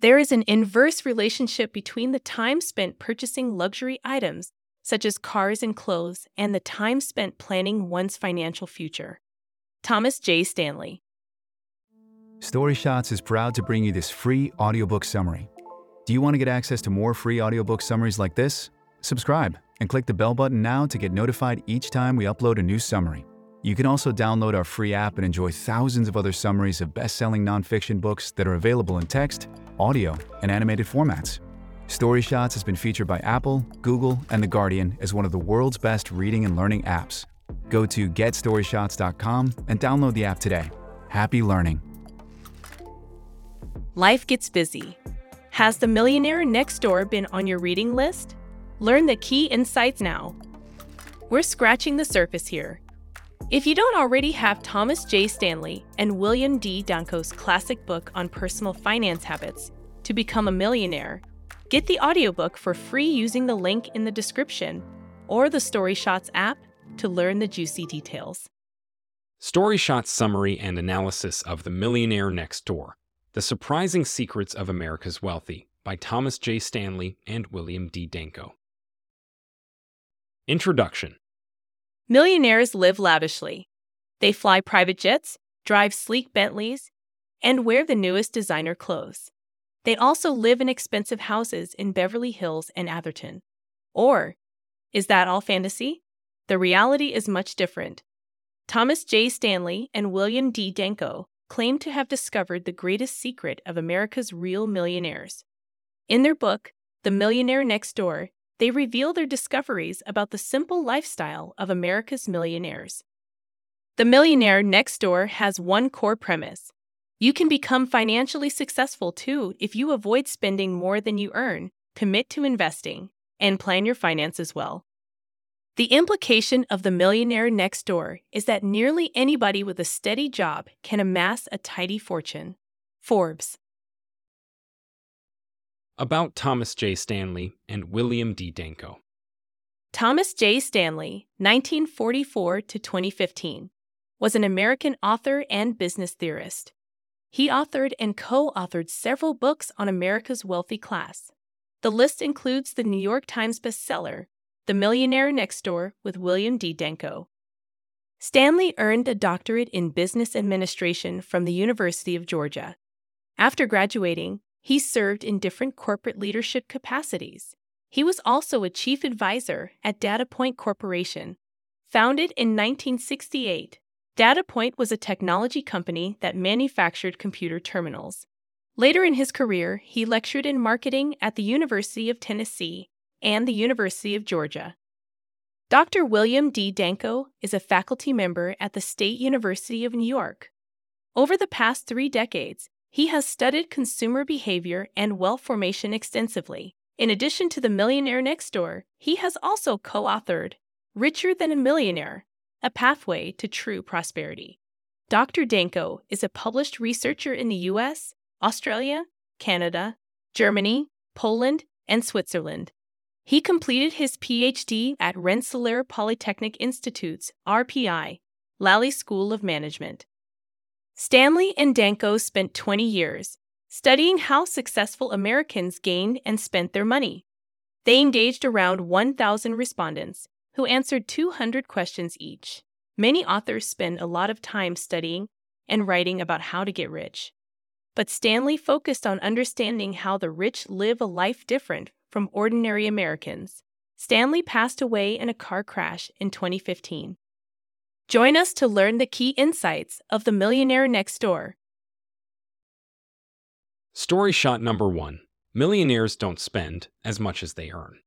There is an inverse relationship between the time spent purchasing luxury items, such as cars and clothes, and the time spent planning one's financial future. Thomas J. Stanley. Story Shots is proud to bring you this free audiobook summary. Do you want to get access to more free audiobook summaries like this? Subscribe and click the bell button now to get notified each time we upload a new summary. You can also download our free app and enjoy thousands of other summaries of best selling nonfiction books that are available in text, audio, and animated formats. Story Shots has been featured by Apple, Google, and The Guardian as one of the world's best reading and learning apps. Go to getstoryshots.com and download the app today. Happy learning. Life gets busy. Has The Millionaire Next Door been on your reading list? Learn the key insights now. We're scratching the surface here. If you don't already have Thomas J. Stanley and William D. Danko's classic book on personal finance habits, To Become a Millionaire, get the audiobook for free using the link in the description or the Story Shots app to learn the juicy details. Story Shots summary and analysis of The Millionaire Next Door The Surprising Secrets of America's Wealthy by Thomas J. Stanley and William D. Danko. Introduction Millionaires live lavishly. They fly private jets, drive sleek Bentleys, and wear the newest designer clothes. They also live in expensive houses in Beverly Hills and Atherton. Or, is that all fantasy? The reality is much different. Thomas J. Stanley and William D. Danko claim to have discovered the greatest secret of America's real millionaires. In their book, The Millionaire Next Door, they reveal their discoveries about the simple lifestyle of America's millionaires. The Millionaire Next Door has one core premise. You can become financially successful too if you avoid spending more than you earn, commit to investing, and plan your finances well. The implication of the millionaire next door is that nearly anybody with a steady job can amass a tidy fortune. Forbes. About Thomas J. Stanley and William D. Danko. Thomas J. Stanley, 1944 to 2015, was an American author and business theorist. He authored and co authored several books on America's wealthy class. The list includes the New York Times bestseller, The Millionaire Next Door with William D. Danko. Stanley earned a doctorate in business administration from the University of Georgia. After graduating, he served in different corporate leadership capacities. He was also a chief advisor at DataPoint Corporation. Founded in 1968, DataPoint was a technology company that manufactured computer terminals. Later in his career, he lectured in marketing at the University of Tennessee and the University of Georgia. Dr. William D. Danko is a faculty member at the State University of New York. Over the past three decades, he has studied consumer behavior and wealth formation extensively. In addition to The Millionaire Next Door, he has also co authored Richer Than a Millionaire A Pathway to True Prosperity. Dr. Danko is a published researcher in the US, Australia, Canada, Germany, Poland, and Switzerland. He completed his PhD at Rensselaer Polytechnic Institute's RPI, Lally School of Management. Stanley and Danko spent 20 years studying how successful Americans gained and spent their money. They engaged around 1,000 respondents who answered 200 questions each. Many authors spend a lot of time studying and writing about how to get rich. But Stanley focused on understanding how the rich live a life different from ordinary Americans. Stanley passed away in a car crash in 2015. Join us to learn the key insights of the millionaire next door. Story shot number one Millionaires don't spend as much as they earn.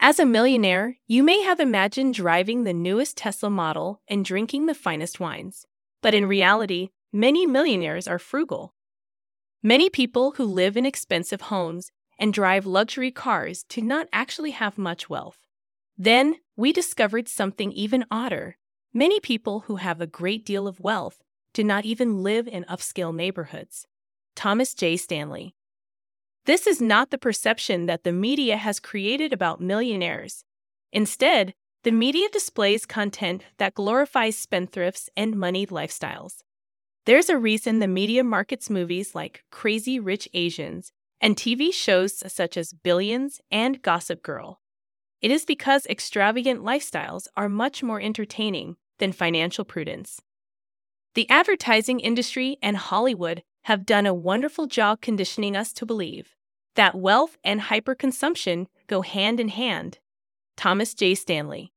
As a millionaire, you may have imagined driving the newest Tesla model and drinking the finest wines. But in reality, many millionaires are frugal. Many people who live in expensive homes and drive luxury cars do not actually have much wealth. Then we discovered something even odder. Many people who have a great deal of wealth do not even live in upscale neighborhoods. Thomas J. Stanley. This is not the perception that the media has created about millionaires. Instead, the media displays content that glorifies spendthrifts and moneyed lifestyles. There's a reason the media markets movies like Crazy Rich Asians and TV shows such as Billions and Gossip Girl. It is because extravagant lifestyles are much more entertaining than financial prudence. The advertising industry and Hollywood have done a wonderful job conditioning us to believe that wealth and hyperconsumption go hand in hand. Thomas J. Stanley.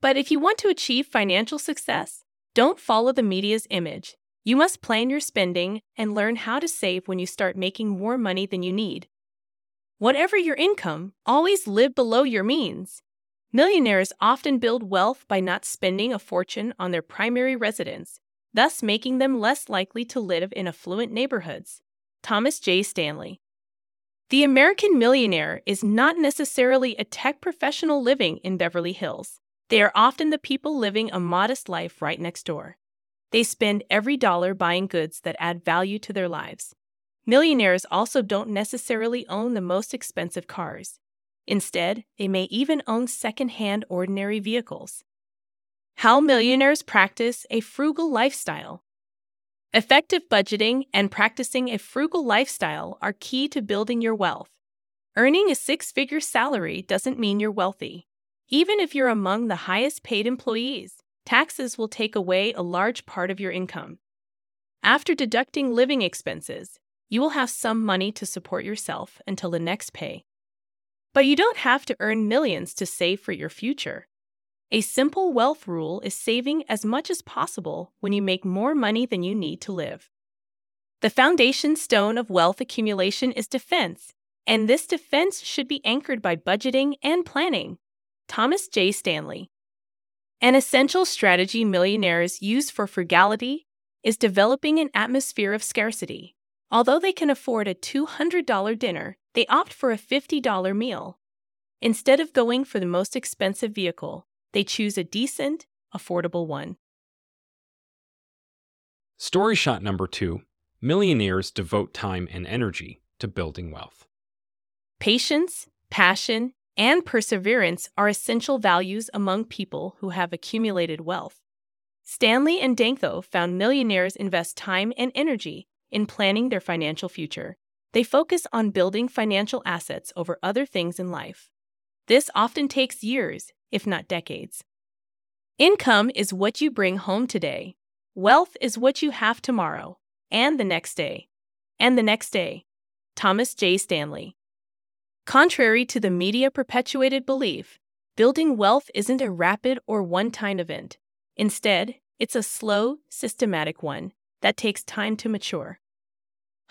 But if you want to achieve financial success, don't follow the media's image. You must plan your spending and learn how to save when you start making more money than you need. Whatever your income, always live below your means. Millionaires often build wealth by not spending a fortune on their primary residence, thus making them less likely to live in affluent neighborhoods. Thomas J. Stanley. The American millionaire is not necessarily a tech professional living in Beverly Hills. They are often the people living a modest life right next door. They spend every dollar buying goods that add value to their lives. Millionaires also don't necessarily own the most expensive cars. Instead, they may even own second-hand ordinary vehicles. How millionaires practice a frugal lifestyle. Effective budgeting and practicing a frugal lifestyle are key to building your wealth. Earning a six figure salary doesn't mean you're wealthy. Even if you're among the highest paid employees, taxes will take away a large part of your income. After deducting living expenses, you will have some money to support yourself until the next pay. But you don't have to earn millions to save for your future. A simple wealth rule is saving as much as possible when you make more money than you need to live. The foundation stone of wealth accumulation is defense, and this defense should be anchored by budgeting and planning. Thomas J. Stanley. An essential strategy millionaires use for frugality is developing an atmosphere of scarcity. Although they can afford a $200 dinner, they opt for a $50 meal. Instead of going for the most expensive vehicle, they choose a decent, affordable one. Story shot number two Millionaires devote time and energy to building wealth. Patience, passion, and perseverance are essential values among people who have accumulated wealth. Stanley and Danko found millionaires invest time and energy in planning their financial future. They focus on building financial assets over other things in life. This often takes years, if not decades. Income is what you bring home today. Wealth is what you have tomorrow, and the next day, and the next day. Thomas J. Stanley. Contrary to the media perpetuated belief, building wealth isn't a rapid or one time event. Instead, it's a slow, systematic one that takes time to mature.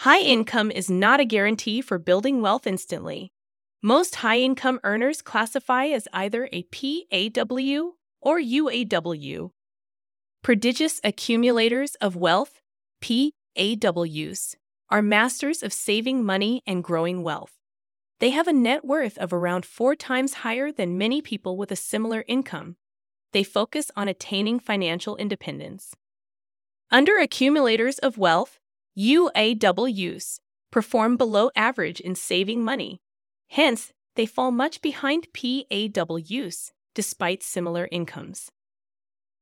High income is not a guarantee for building wealth instantly. Most high income earners classify as either a PAW or UAW. Prodigious accumulators of wealth, PAWs, are masters of saving money and growing wealth. They have a net worth of around four times higher than many people with a similar income. They focus on attaining financial independence. Under accumulators of wealth, UAWs perform below average in saving money. Hence, they fall much behind PAWs despite similar incomes.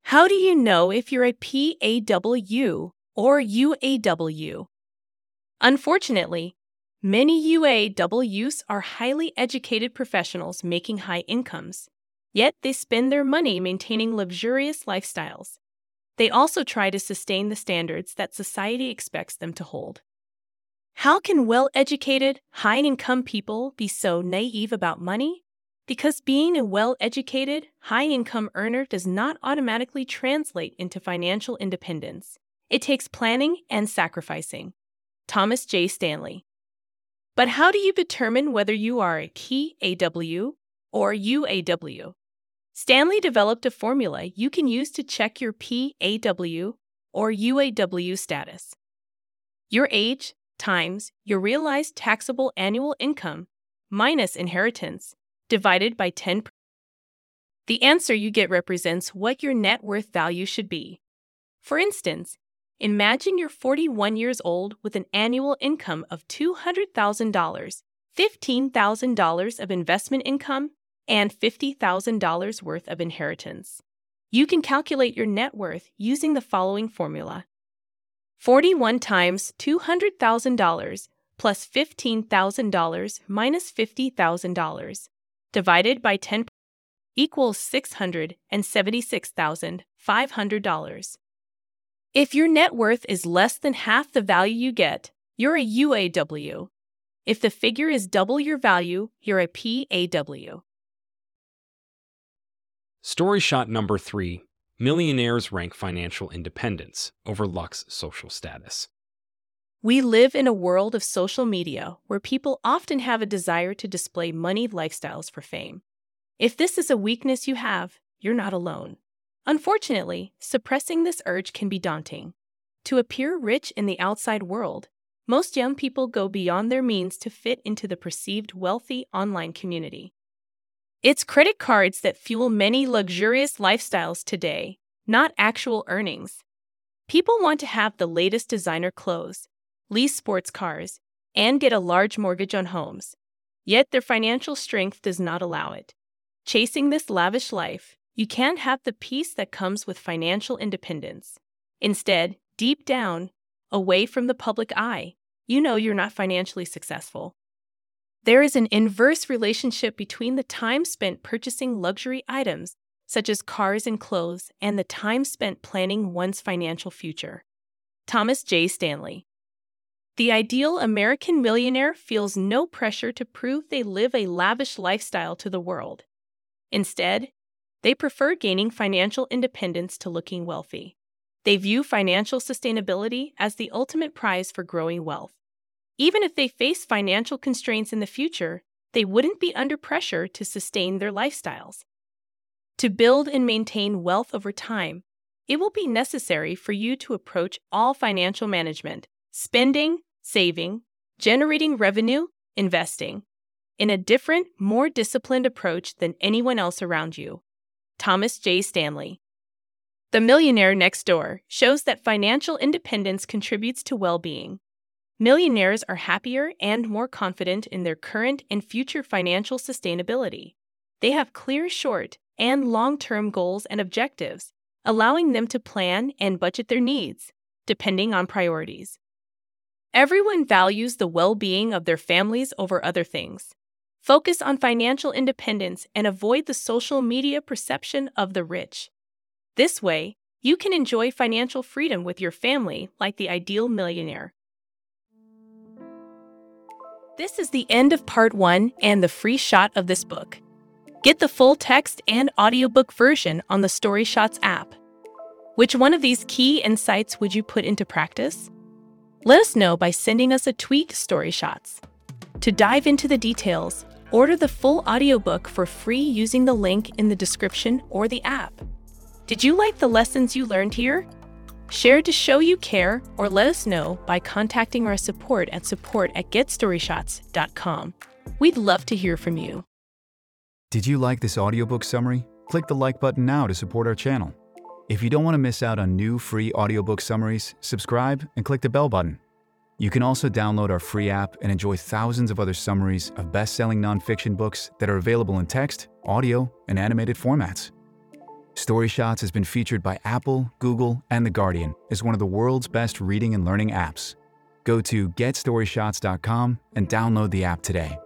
How do you know if you're a PAW or UAW? Unfortunately, Many UAWs are highly educated professionals making high incomes, yet they spend their money maintaining luxurious lifestyles. They also try to sustain the standards that society expects them to hold. How can well educated, high income people be so naive about money? Because being a well educated, high income earner does not automatically translate into financial independence. It takes planning and sacrificing. Thomas J. Stanley. But how do you determine whether you are a PAW or UAW? Stanley developed a formula you can use to check your PAW or UAW status. Your age times your realized taxable annual income minus inheritance divided by 10. The answer you get represents what your net worth value should be. For instance, Imagine you're 41 years old with an annual income of $200,000, $15,000 of investment income, and $50,000 worth of inheritance. You can calculate your net worth using the following formula 41 times $200,000 plus $15,000 minus $50,000 divided by 10 equals $676,500. If your net worth is less than half the value you get, you're a UAW. If the figure is double your value, you're a PAW. Story shot number three Millionaires rank financial independence over luck's social status. We live in a world of social media where people often have a desire to display money lifestyles for fame. If this is a weakness you have, you're not alone. Unfortunately, suppressing this urge can be daunting. To appear rich in the outside world, most young people go beyond their means to fit into the perceived wealthy online community. It's credit cards that fuel many luxurious lifestyles today, not actual earnings. People want to have the latest designer clothes, lease sports cars, and get a large mortgage on homes. Yet their financial strength does not allow it. Chasing this lavish life, you can't have the peace that comes with financial independence. Instead, deep down, away from the public eye, you know you're not financially successful. There is an inverse relationship between the time spent purchasing luxury items, such as cars and clothes, and the time spent planning one's financial future. Thomas J. Stanley. The ideal American millionaire feels no pressure to prove they live a lavish lifestyle to the world. Instead, they prefer gaining financial independence to looking wealthy. They view financial sustainability as the ultimate prize for growing wealth. Even if they face financial constraints in the future, they wouldn't be under pressure to sustain their lifestyles. To build and maintain wealth over time, it will be necessary for you to approach all financial management, spending, saving, generating revenue, investing, in a different, more disciplined approach than anyone else around you. Thomas J. Stanley. The Millionaire Next Door shows that financial independence contributes to well being. Millionaires are happier and more confident in their current and future financial sustainability. They have clear short and long term goals and objectives, allowing them to plan and budget their needs, depending on priorities. Everyone values the well being of their families over other things. Focus on financial independence and avoid the social media perception of the rich. This way, you can enjoy financial freedom with your family like the ideal millionaire. This is the end of part one and the free shot of this book. Get the full text and audiobook version on the Story Shots app. Which one of these key insights would you put into practice? Let us know by sending us a tweet Story Shots. To dive into the details, order the full audiobook for free using the link in the description or the app. Did you like the lessons you learned here? Share to show you care or let us know by contacting our support at support at getstoryshots.com. We'd love to hear from you. Did you like this audiobook summary? Click the like button now to support our channel. If you don't want to miss out on new free audiobook summaries, subscribe and click the bell button. You can also download our free app and enjoy thousands of other summaries of best selling nonfiction books that are available in text, audio, and animated formats. Story Shots has been featured by Apple, Google, and The Guardian as one of the world's best reading and learning apps. Go to getstoryshots.com and download the app today.